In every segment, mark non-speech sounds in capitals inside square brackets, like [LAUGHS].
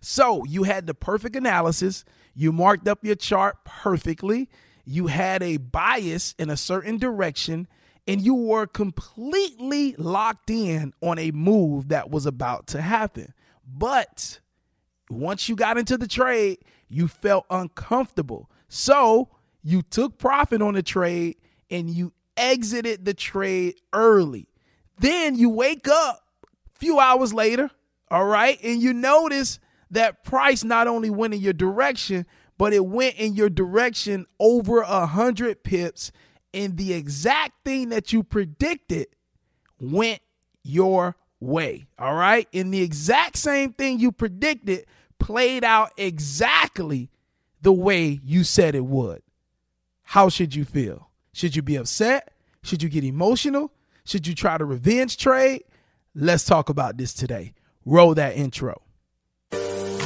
So you had the perfect analysis. You marked up your chart perfectly. You had a bias in a certain direction, and you were completely locked in on a move that was about to happen. But once you got into the trade, you felt uncomfortable. So you took profit on the trade and you exited the trade early. Then you wake up a few hours later, all right, and you notice that price not only went in your direction, but it went in your direction over a hundred pips, and the exact thing that you predicted went your way. All right. And the exact same thing you predicted played out exactly the way you said it would. How should you feel? Should you be upset? Should you get emotional? Should you try to revenge trade? Let's talk about this today. Roll that intro.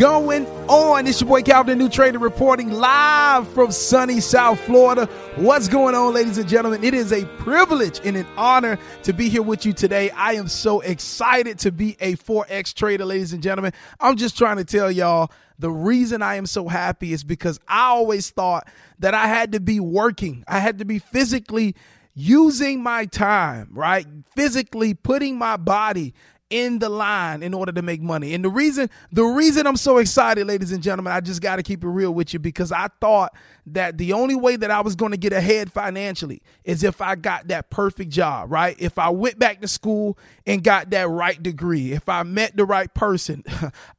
Going on? It's your boy Calvin, new trader, reporting live from sunny South Florida. What's going on, ladies and gentlemen? It is a privilege and an honor to be here with you today. I am so excited to be a Forex trader, ladies and gentlemen. I'm just trying to tell y'all the reason I am so happy is because I always thought that I had to be working, I had to be physically using my time, right? Physically putting my body in the line in order to make money. And the reason the reason I'm so excited, ladies and gentlemen, I just got to keep it real with you because I thought that the only way that I was going to get ahead financially is if I got that perfect job, right? If I went back to school and got that right degree, if I met the right person.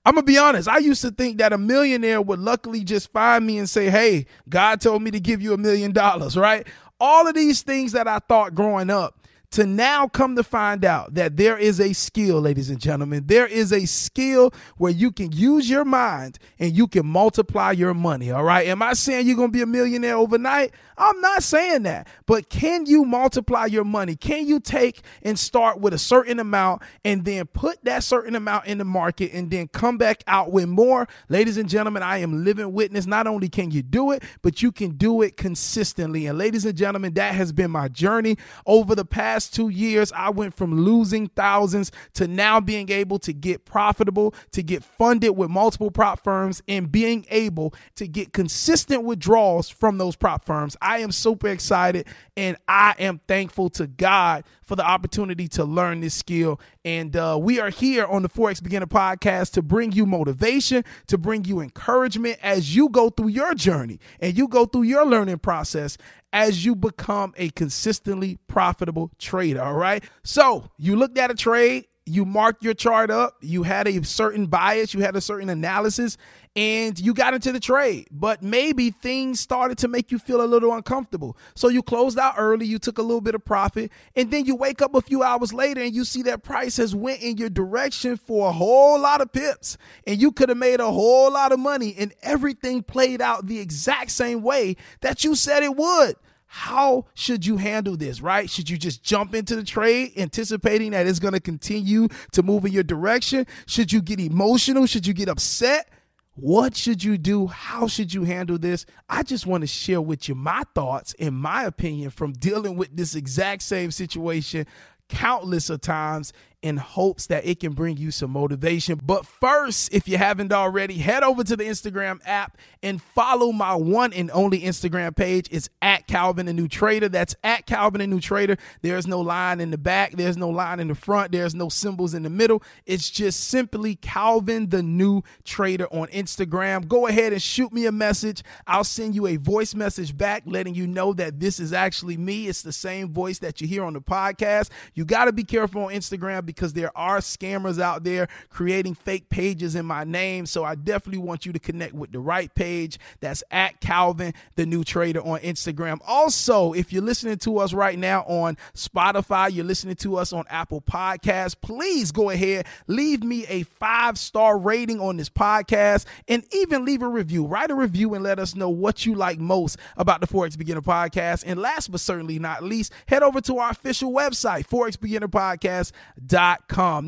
I'm going to be honest, I used to think that a millionaire would luckily just find me and say, "Hey, God told me to give you a million dollars," right? All of these things that I thought growing up to now come to find out that there is a skill, ladies and gentlemen. There is a skill where you can use your mind and you can multiply your money. All right. Am I saying you're going to be a millionaire overnight? I'm not saying that. But can you multiply your money? Can you take and start with a certain amount and then put that certain amount in the market and then come back out with more? Ladies and gentlemen, I am living witness. Not only can you do it, but you can do it consistently. And ladies and gentlemen, that has been my journey over the past last two years, I went from losing thousands to now being able to get profitable, to get funded with multiple prop firms, and being able to get consistent withdrawals from those prop firms. I am super excited and I am thankful to God for the opportunity to learn this skill. And uh, we are here on the Forex Beginner Podcast to bring you motivation, to bring you encouragement as you go through your journey and you go through your learning process as you become a consistently profitable trader. All right. So you looked at a trade, you marked your chart up, you had a certain bias, you had a certain analysis, and you got into the trade. But maybe things started to make you feel a little uncomfortable. So you closed out early, you took a little bit of profit, and then you wake up a few hours later and you see that price has went in your direction for a whole lot of pips. And you could have made a whole lot of money and everything played out the exact same way that you said it would how should you handle this, right? Should you just jump into the trade anticipating that it's going to continue to move in your direction? Should you get emotional? Should you get upset? What should you do? How should you handle this? I just want to share with you my thoughts and my opinion from dealing with this exact same situation countless of times in hopes that it can bring you some motivation. But first, if you haven't already, head over to the Instagram app and follow my one and only Instagram page. It's at Calvin the New Trader. That's at Calvin the New Trader. There's no line in the back, there's no line in the front, there's no symbols in the middle. It's just simply Calvin the New Trader on Instagram. Go ahead and shoot me a message. I'll send you a voice message back letting you know that this is actually me. It's the same voice that you hear on the podcast. You got to be careful on Instagram because there are scammers out there creating fake pages in my name. So I definitely want you to connect with the right page. That's at Calvin, the new trader on Instagram. Also, if you're listening to us right now on Spotify, you're listening to us on Apple Podcasts, please go ahead, leave me a five star rating on this podcast and even leave a review. Write a review and let us know what you like most about the Forex Beginner Podcast. And last but certainly not least, head over to our official website, forexbeginnerpodcast.com.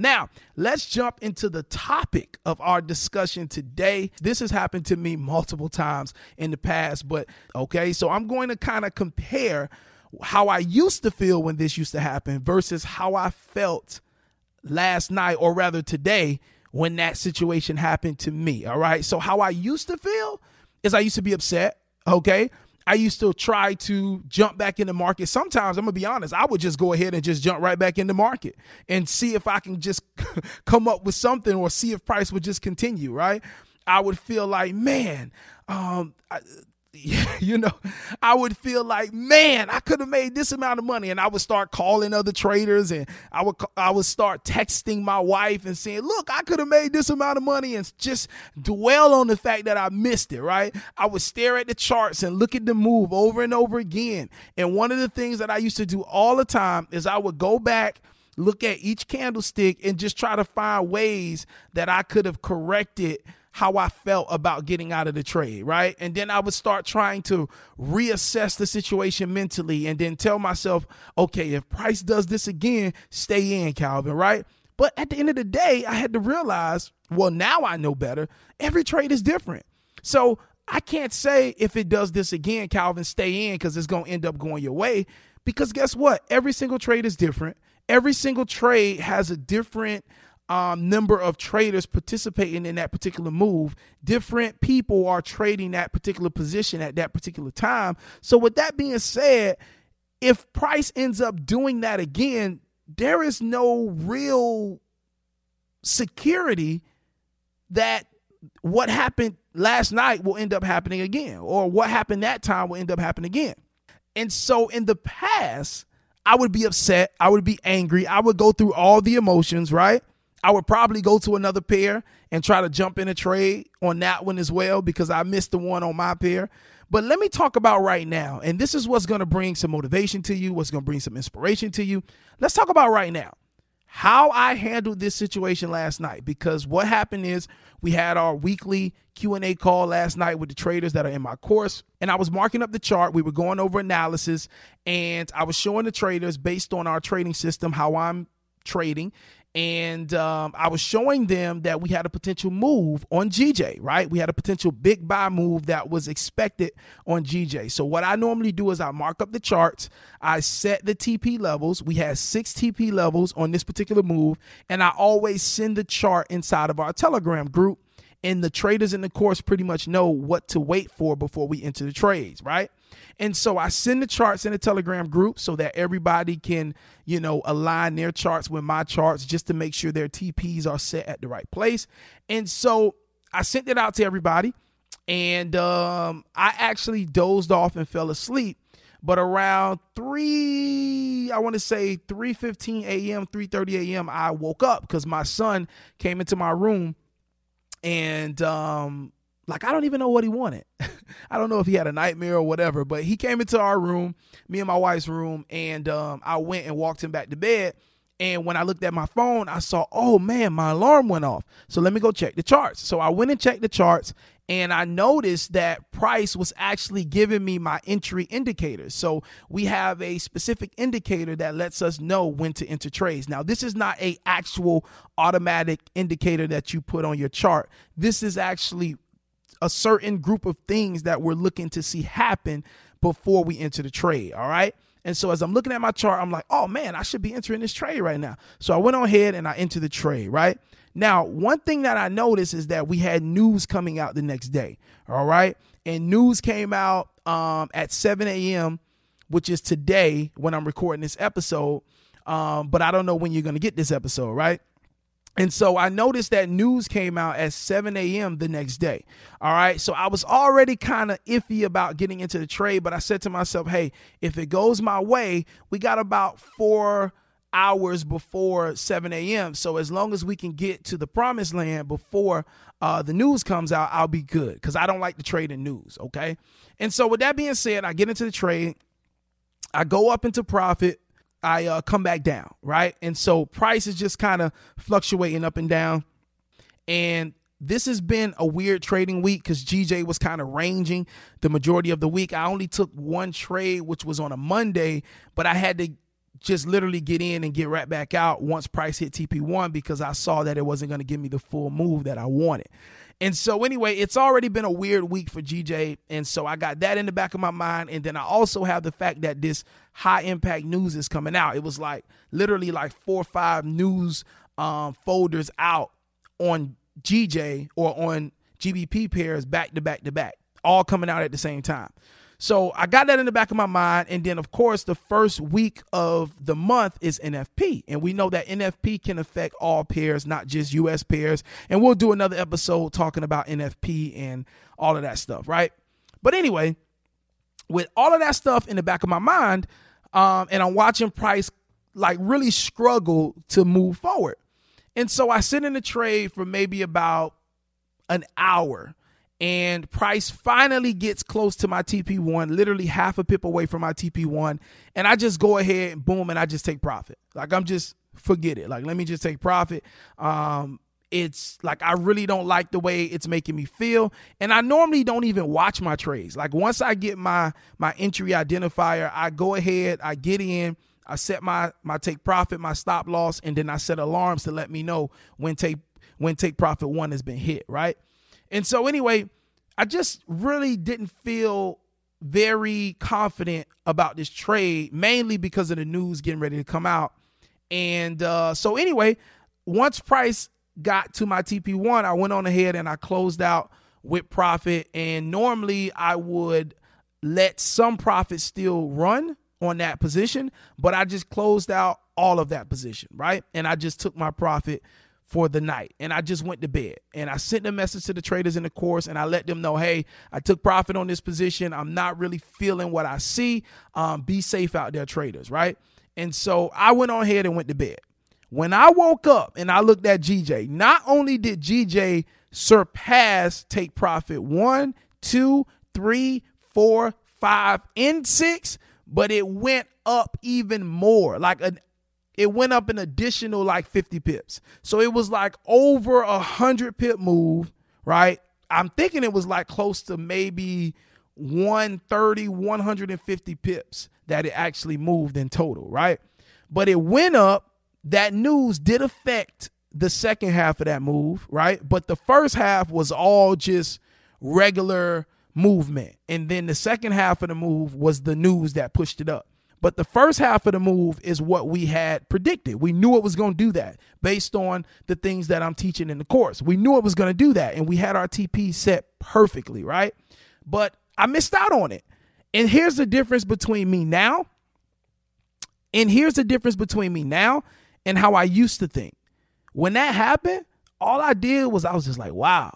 Now, let's jump into the topic of our discussion today. This has happened to me multiple times in the past, but okay, so I'm going to kind of compare how I used to feel when this used to happen versus how I felt last night, or rather today, when that situation happened to me. All right. So, how I used to feel is I used to be upset. Okay. I used to try to jump back in the market. Sometimes I'm gonna be honest, I would just go ahead and just jump right back in the market and see if I can just [LAUGHS] come up with something or see if price would just continue, right? I would feel like, man, um, [LAUGHS] you know, I would feel like, man, I could have made this amount of money, and I would start calling other traders, and I would I would start texting my wife and saying, look, I could have made this amount of money, and just dwell on the fact that I missed it. Right? I would stare at the charts and look at the move over and over again. And one of the things that I used to do all the time is I would go back look at each candlestick and just try to find ways that I could have corrected how I felt about getting out of the trade, right? And then I would start trying to reassess the situation mentally and then tell myself, okay, if price does this again, stay in, Calvin, right? But at the end of the day, I had to realize, well, now I know better. Every trade is different. So I can't say if it does this again, Calvin, stay in because it's going to end up going your way. Because guess what? Every single trade is different. Every single trade has a different um, number of traders participating in that particular move. Different people are trading that particular position at that particular time. So, with that being said, if price ends up doing that again, there is no real security that what happened last night will end up happening again, or what happened that time will end up happening again. And so, in the past, I would be upset. I would be angry. I would go through all the emotions, right? I would probably go to another pair and try to jump in a trade on that one as well because I missed the one on my pair. But let me talk about right now. And this is what's going to bring some motivation to you, what's going to bring some inspiration to you. Let's talk about right now how I handled this situation last night because what happened is we had our weekly Q&A call last night with the traders that are in my course and I was marking up the chart we were going over analysis and I was showing the traders based on our trading system how I'm trading and um, I was showing them that we had a potential move on GJ, right? We had a potential big buy move that was expected on GJ. So what I normally do is I mark up the charts, I set the TP levels. We had six TP levels on this particular move, and I always send the chart inside of our Telegram group. And the traders in the course pretty much know what to wait for before we enter the trades, right? And so I send the charts in a Telegram group so that everybody can, you know, align their charts with my charts just to make sure their TPs are set at the right place. And so I sent it out to everybody. And um, I actually dozed off and fell asleep. But around three, I want to say 3:15 a.m., 3:30 a.m., I woke up because my son came into my room and um, like I don't even know what he wanted. [LAUGHS] I don't know if he had a nightmare or whatever, but he came into our room, me and my wife's room, and um, I went and walked him back to bed. And when I looked at my phone, I saw, oh man, my alarm went off. So let me go check the charts. So I went and checked the charts, and I noticed that price was actually giving me my entry indicators. So we have a specific indicator that lets us know when to enter trades. Now, this is not a actual automatic indicator that you put on your chart. This is actually a certain group of things that we're looking to see happen before we enter the trade. All right. And so as I'm looking at my chart, I'm like, oh man, I should be entering this trade right now. So I went on ahead and I entered the trade, right? Now, one thing that I noticed is that we had news coming out the next day. All right. And news came out um, at 7 a.m., which is today when I'm recording this episode. Um, but I don't know when you're going to get this episode, right? And so I noticed that news came out at 7 a.m. the next day. All right. So I was already kind of iffy about getting into the trade, but I said to myself, hey, if it goes my way, we got about four hours before 7 a.m. So as long as we can get to the promised land before uh, the news comes out, I'll be good because I don't like to trade in news. Okay. And so with that being said, I get into the trade. I go up into profit. I uh, come back down, right? And so price is just kind of fluctuating up and down. And this has been a weird trading week because GJ was kind of ranging the majority of the week. I only took one trade, which was on a Monday, but I had to just literally get in and get right back out once price hit TP1 because I saw that it wasn't going to give me the full move that I wanted. And so, anyway, it's already been a weird week for GJ. And so, I got that in the back of my mind. And then I also have the fact that this high impact news is coming out. It was like literally like four or five news um, folders out on GJ or on GBP pairs back to back to back, all coming out at the same time. So I got that in the back of my mind. And then, of course, the first week of the month is NFP. And we know that NFP can affect all pairs, not just US pairs. And we'll do another episode talking about NFP and all of that stuff, right? But anyway, with all of that stuff in the back of my mind, um, and I'm watching price like really struggle to move forward. And so I sit in the trade for maybe about an hour and price finally gets close to my TP1, literally half a pip away from my TP1, and I just go ahead and boom, and I just take profit. Like I'm just forget it. Like let me just take profit. Um, it's like I really don't like the way it's making me feel, and I normally don't even watch my trades. Like once I get my my entry identifier, I go ahead, I get in. I set my my take profit, my stop loss, and then I set alarms to let me know when take when take profit one has been hit, right? And so, anyway, I just really didn't feel very confident about this trade, mainly because of the news getting ready to come out. And uh, so, anyway, once price got to my TP1, I went on ahead and I closed out with profit. And normally I would let some profit still run on that position, but I just closed out all of that position, right? And I just took my profit for the night and I just went to bed and I sent a message to the traders in the course and I let them know, hey, I took profit on this position. I'm not really feeling what I see. Um, be safe out there, traders, right? And so I went on ahead and went to bed. When I woke up and I looked at GJ, not only did GJ surpass take profit one, two, three, four, five, and six, but it went up even more, like an it went up an additional like 50 pips. So it was like over a hundred pip move, right? I'm thinking it was like close to maybe 130, 150 pips that it actually moved in total, right? But it went up. That news did affect the second half of that move, right? But the first half was all just regular movement. And then the second half of the move was the news that pushed it up. But the first half of the move is what we had predicted. We knew it was going to do that based on the things that I'm teaching in the course. We knew it was going to do that, and we had our TP set perfectly, right? But I missed out on it. And here's the difference between me now. And here's the difference between me now and how I used to think. When that happened, all I did was I was just like, wow,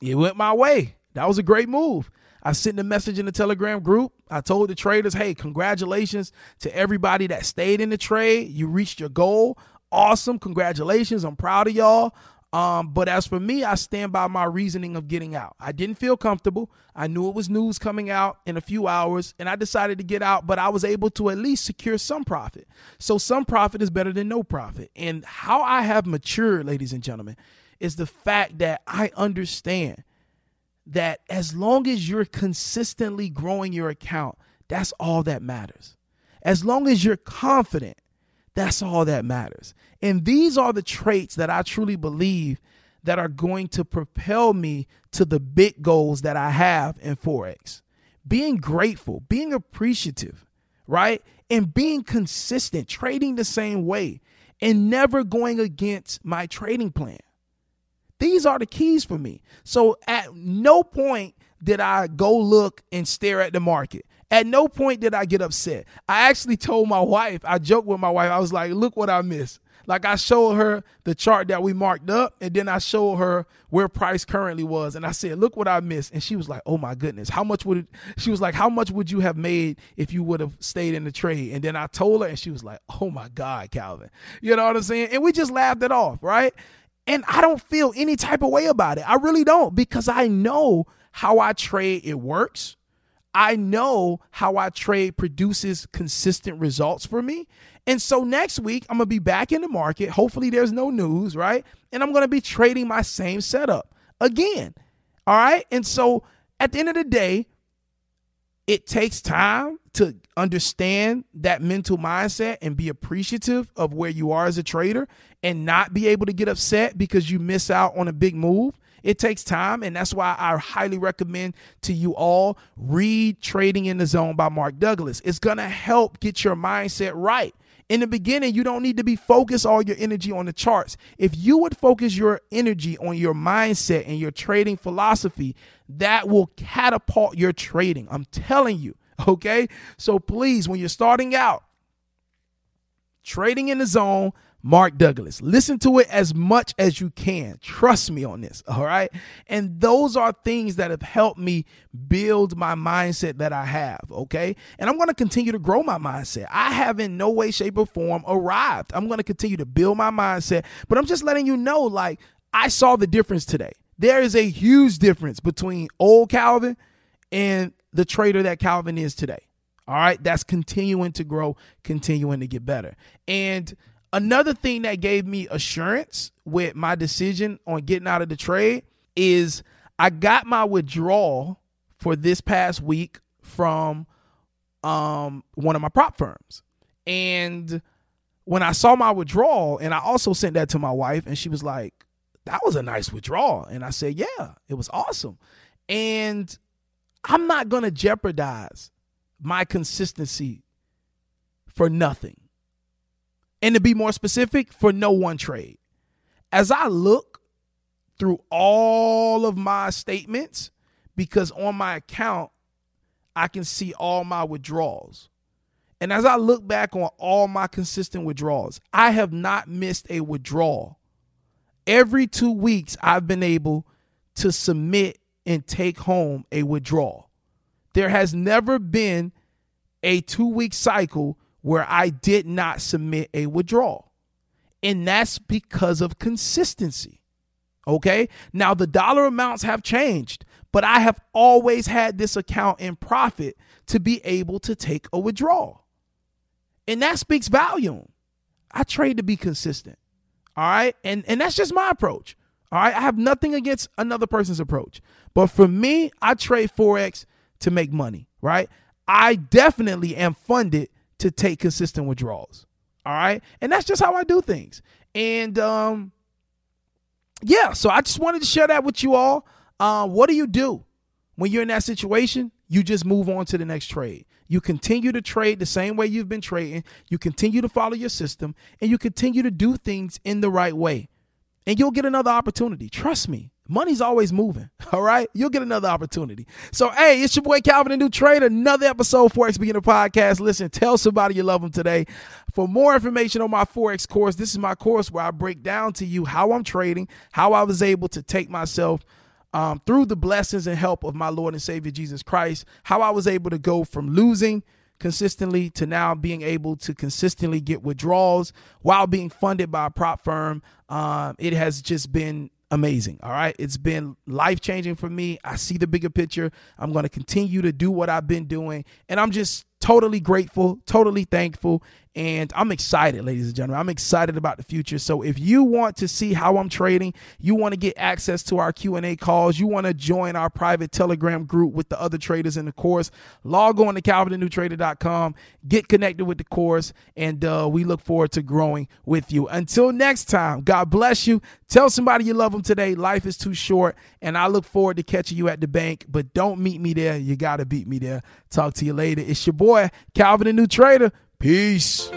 it went my way. That was a great move. I sent a message in the Telegram group. I told the traders, hey, congratulations to everybody that stayed in the trade. You reached your goal. Awesome. Congratulations. I'm proud of y'all. Um, but as for me, I stand by my reasoning of getting out. I didn't feel comfortable. I knew it was news coming out in a few hours, and I decided to get out, but I was able to at least secure some profit. So, some profit is better than no profit. And how I have matured, ladies and gentlemen, is the fact that I understand that as long as you're consistently growing your account, that's all that matters. As long as you're confident, that's all that matters. And these are the traits that I truly believe that are going to propel me to the big goals that I have in Forex. Being grateful, being appreciative, right? And being consistent, trading the same way, and never going against my trading plan. These are the keys for me. So at no point did I go look and stare at the market. At no point did I get upset. I actually told my wife, I joked with my wife, I was like, look what I missed. Like I showed her the chart that we marked up, and then I showed her where price currently was, and I said, "Look what I missed." And she was like, "Oh my goodness, how much would it?" She was like, "How much would you have made if you would have stayed in the trade?" And then I told her, and she was like, "Oh my God, Calvin," you know what I'm saying? And we just laughed it off, right? And I don't feel any type of way about it. I really don't because I know how I trade it works. I know how I trade produces consistent results for me. And so next week, I'm going to be back in the market. Hopefully, there's no news, right? And I'm going to be trading my same setup again. All right. And so at the end of the day, it takes time to understand that mental mindset and be appreciative of where you are as a trader and not be able to get upset because you miss out on a big move. It takes time, and that's why I highly recommend to you all read Trading in the Zone by Mark Douglas. It's to help get your mindset right. In the beginning, you don't need to be focused all your energy on the charts. If you would focus your energy on your mindset and your trading philosophy, that will catapult your trading. I'm telling you, [LAUGHS] okay? So please, when you're starting out, trading in the zone, Mark Douglas. Listen to it as much as you can. Trust me on this. All right. And those are things that have helped me build my mindset that I have. Okay. And I'm going to continue to grow my mindset. I have in no way, shape, or form arrived. I'm going to continue to build my mindset. But I'm just letting you know, like, I saw the difference today. There is a huge difference between old Calvin and the trader that Calvin is today. All right. That's continuing to grow, continuing to get better. And Another thing that gave me assurance with my decision on getting out of the trade is I got my withdrawal for this past week from um, one of my prop firms. And when I saw my withdrawal, and I also sent that to my wife, and she was like, that was a nice withdrawal. And I said, yeah, it was awesome. And I'm not going to jeopardize my consistency for nothing and to be more specific, for no one trade. As I look through all of my statements, because on my account, I can see all my withdrawals. And as I look back on all my consistent withdrawals, I have not missed a withdrawal. Every two weeks, I've been able to submit and take home a withdrawal. There has never been a two week cycle where I did not submit a withdrawal. And that's because of consistency. Okay. Now, the dollar amounts have changed, but I have always had this account in profit to be able to take a withdrawal. And that speaks volume. I trade to be consistent. All right. And, and that's just my approach. All right. I have nothing against another person's approach. But for me, I trade Forex to make money. Right. I definitely am funded to take consistent withdrawals. All right. And that's just how I do things. And um, yeah, so I just wanted to share that with you all. Uh, what do you do when you're in that situation? You just move on to the next trade. You continue to trade the same way you've been trading. You continue to follow your system and you continue to do things in the right way. And you'll get another opportunity. Trust me. Money's always moving. [LAUGHS] All right. You'll get another opportunity. So, hey, it's your boy Calvin, the new Trade. Another episode Forex Beginner Podcast. Listen, tell somebody you love them today. For more information on my Forex course, this is my course where I break down to you how I'm trading, how I was able to take myself um, through the blessings and help of my Lord and Savior Jesus Christ, how I was able to go from losing consistently to now being able to consistently get withdrawals while being funded by a prop firm. Um, it has just been amazing. All right. It's been life changing for me. I see the bigger picture. I'm going to continue to do what I've been doing. And I'm just totally grateful, totally thankful, and I'm excited, ladies and gentlemen. I'm excited about the future. So if you want to see how I'm trading, you want to get access to our Q&A calls, you want to join our private Telegram group with the other traders in the course, log on to calvinthenewtrader.com, get connected with the course, and uh, we look forward to growing with you. Until next time, God bless you. Tell somebody you love them today. Life is too short, and I look forward to catching you at the bank, but don't meet me there. You got to beat me there. Talk to you later. It's your boy boy, Calvin the New Trader. Peace.